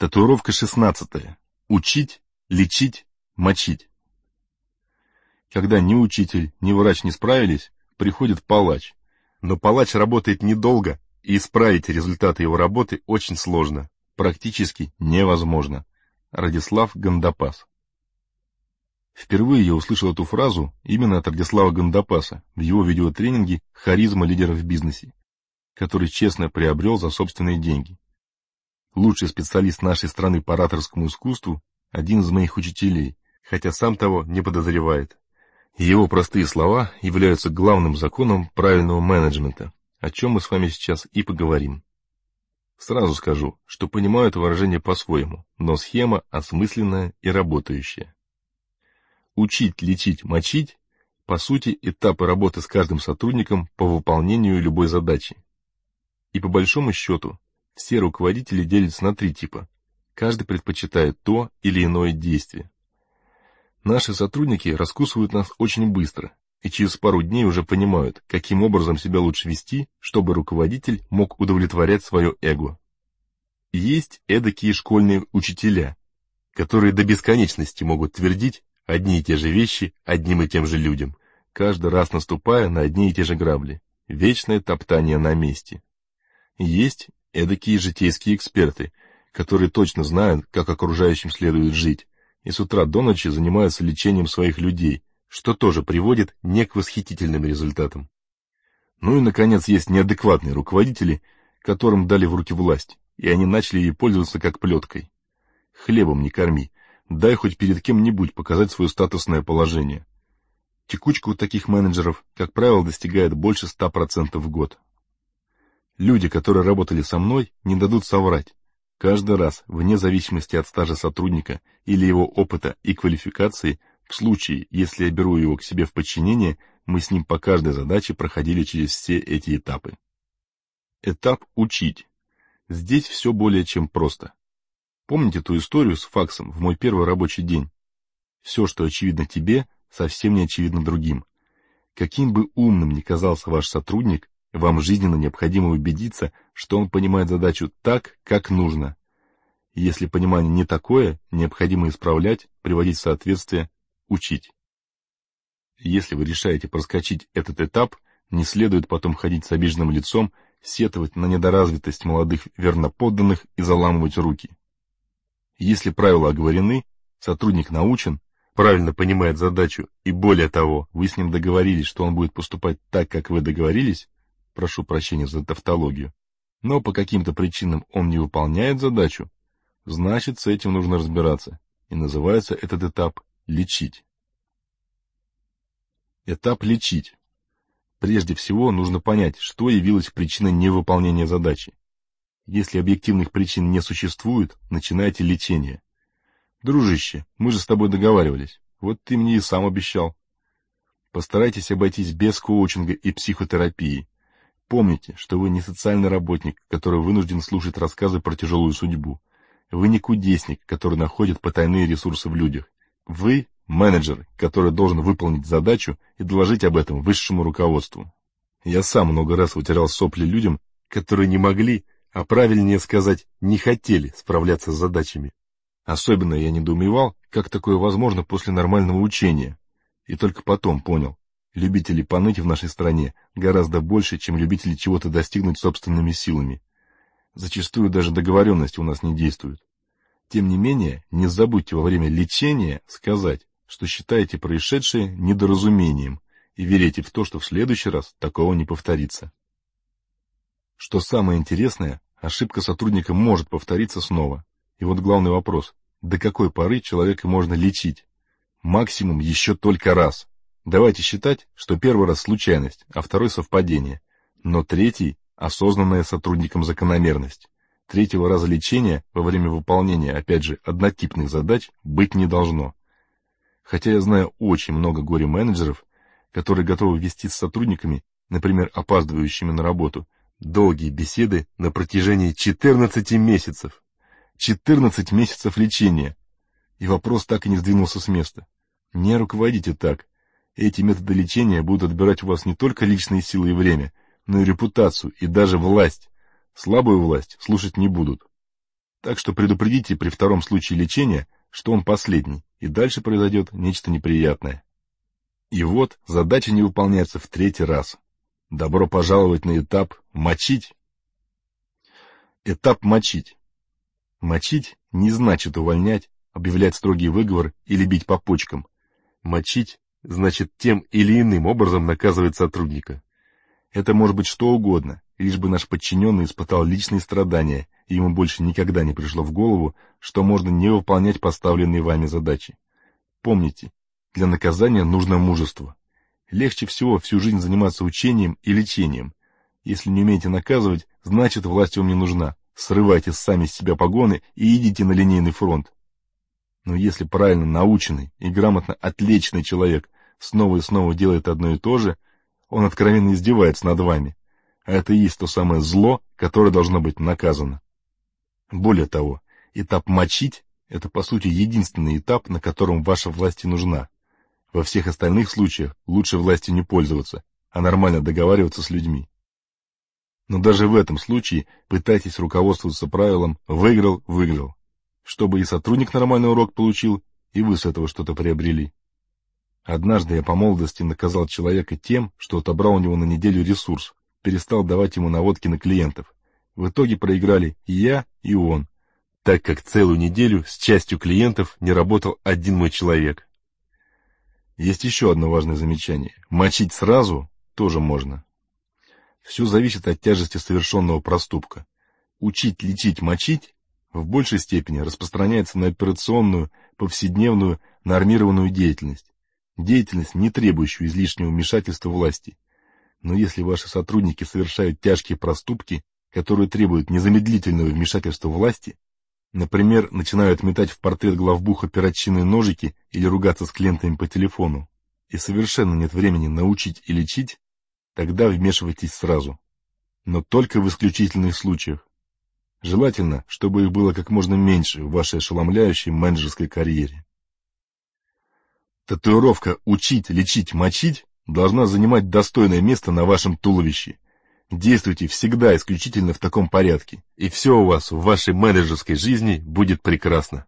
Татуировка шестнадцатая. Учить, лечить, мочить. Когда ни учитель, ни врач не справились, приходит палач. Но палач работает недолго, и исправить результаты его работы очень сложно, практически невозможно. Радислав Гандапас Впервые я услышал эту фразу именно от Радислава Гандапаса в его видеотренинге «Харизма лидеров в бизнесе», который честно приобрел за собственные деньги. Лучший специалист нашей страны по ораторскому искусству – один из моих учителей, хотя сам того не подозревает. Его простые слова являются главным законом правильного менеджмента, о чем мы с вами сейчас и поговорим. Сразу скажу, что понимаю это выражение по-своему, но схема осмысленная и работающая. Учить, лечить, мочить – по сути, этапы работы с каждым сотрудником по выполнению любой задачи. И по большому счету, все руководители делятся на три типа. Каждый предпочитает то или иное действие. Наши сотрудники раскусывают нас очень быстро и через пару дней уже понимают, каким образом себя лучше вести, чтобы руководитель мог удовлетворять свое эго. Есть эдакие школьные учителя, которые до бесконечности могут твердить одни и те же вещи одним и тем же людям, каждый раз наступая на одни и те же грабли. Вечное топтание на месте. Есть эдакие житейские эксперты, которые точно знают, как окружающим следует жить, и с утра до ночи занимаются лечением своих людей, что тоже приводит не к восхитительным результатам. Ну и, наконец, есть неадекватные руководители, которым дали в руки власть, и они начали ей пользоваться как плеткой. Хлебом не корми, дай хоть перед кем-нибудь показать свое статусное положение. Текучка у таких менеджеров, как правило, достигает больше 100% в год. Люди, которые работали со мной, не дадут соврать. Каждый раз, вне зависимости от стажа сотрудника или его опыта и квалификации, в случае, если я беру его к себе в подчинение, мы с ним по каждой задаче проходили через все эти этапы. Этап «Учить». Здесь все более чем просто. Помните ту историю с факсом в мой первый рабочий день? Все, что очевидно тебе, совсем не очевидно другим. Каким бы умным ни казался ваш сотрудник, вам жизненно необходимо убедиться, что он понимает задачу так, как нужно. Если понимание не такое, необходимо исправлять, приводить в соответствие, учить. Если вы решаете проскочить этот этап, не следует потом ходить с обиженным лицом, сетовать на недоразвитость молодых верноподданных и заламывать руки. Если правила оговорены, сотрудник научен, правильно понимает задачу, и более того, вы с ним договорились, что он будет поступать так, как вы договорились, прошу прощения за тавтологию, но по каким-то причинам он не выполняет задачу, значит, с этим нужно разбираться, и называется этот этап «лечить». Этап «лечить». Прежде всего, нужно понять, что явилось причиной невыполнения задачи. Если объективных причин не существует, начинайте лечение. Дружище, мы же с тобой договаривались, вот ты мне и сам обещал. Постарайтесь обойтись без коучинга и психотерапии. Помните, что вы не социальный работник, который вынужден слушать рассказы про тяжелую судьбу. Вы не кудесник, который находит потайные ресурсы в людях. Вы менеджер, который должен выполнить задачу и доложить об этом высшему руководству. Я сам много раз вытирал сопли людям, которые не могли, а правильнее сказать, не хотели справляться с задачами. Особенно я недоумевал, как такое возможно после нормального учения. И только потом понял, Любителей поныть в нашей стране гораздо больше, чем любителей чего-то достигнуть собственными силами. Зачастую даже договоренности у нас не действуют. Тем не менее, не забудьте во время лечения сказать, что считаете происшедшее недоразумением и верите в то, что в следующий раз такого не повторится. Что самое интересное, ошибка сотрудника может повториться снова. И вот главный вопрос, до какой поры человека можно лечить? Максимум еще только раз. Давайте считать, что первый раз случайность, а второй совпадение, но третий – осознанная сотрудником закономерность. Третьего раза лечения во время выполнения, опять же, однотипных задач быть не должно. Хотя я знаю очень много горе-менеджеров, которые готовы вести с сотрудниками, например, опаздывающими на работу, долгие беседы на протяжении 14 месяцев. 14 месяцев лечения. И вопрос так и не сдвинулся с места. Не руководите так. Эти методы лечения будут отбирать у вас не только личные силы и время, но и репутацию, и даже власть. Слабую власть слушать не будут. Так что предупредите при втором случае лечения, что он последний, и дальше произойдет нечто неприятное. И вот задача не выполняется в третий раз. Добро пожаловать на этап «мочить». Этап «мочить». Мочить не значит увольнять, объявлять строгий выговор или бить по почкам. Мочить значит тем или иным образом наказывать сотрудника. Это может быть что угодно, лишь бы наш подчиненный испытал личные страдания, и ему больше никогда не пришло в голову, что можно не выполнять поставленные вами задачи. Помните, для наказания нужно мужество. Легче всего всю жизнь заниматься учением и лечением. Если не умеете наказывать, значит власть вам не нужна. Срывайте сами с себя погоны и идите на линейный фронт. Но если правильно наученный и грамотно отличный человек снова и снова делает одно и то же, он откровенно издевается над вами. А это и есть то самое зло, которое должно быть наказано. Более того, этап «мочить» — это, по сути, единственный этап, на котором ваша власть и нужна. Во всех остальных случаях лучше властью не пользоваться, а нормально договариваться с людьми. Но даже в этом случае пытайтесь руководствоваться правилом «выиграл – выиграл», чтобы и сотрудник нормальный урок получил, и вы с этого что-то приобрели. Однажды я по молодости наказал человека тем, что отобрал у него на неделю ресурс, перестал давать ему наводки на клиентов. В итоге проиграли и я, и он, так как целую неделю с частью клиентов не работал один мой человек. Есть еще одно важное замечание. Мочить сразу тоже можно. Все зависит от тяжести совершенного проступка. Учить, лечить, мочить в большей степени распространяется на операционную, повседневную, нормированную деятельность. Деятельность, не требующую излишнего вмешательства власти. Но если ваши сотрудники совершают тяжкие проступки, которые требуют незамедлительного вмешательства власти, например, начинают метать в портрет главбуха перочинные ножики или ругаться с клиентами по телефону, и совершенно нет времени научить и лечить, тогда вмешивайтесь сразу. Но только в исключительных случаях. Желательно, чтобы их было как можно меньше в вашей ошеломляющей менеджерской карьере. Татуировка «Учить, лечить, мочить» должна занимать достойное место на вашем туловище. Действуйте всегда исключительно в таком порядке, и все у вас в вашей менеджерской жизни будет прекрасно.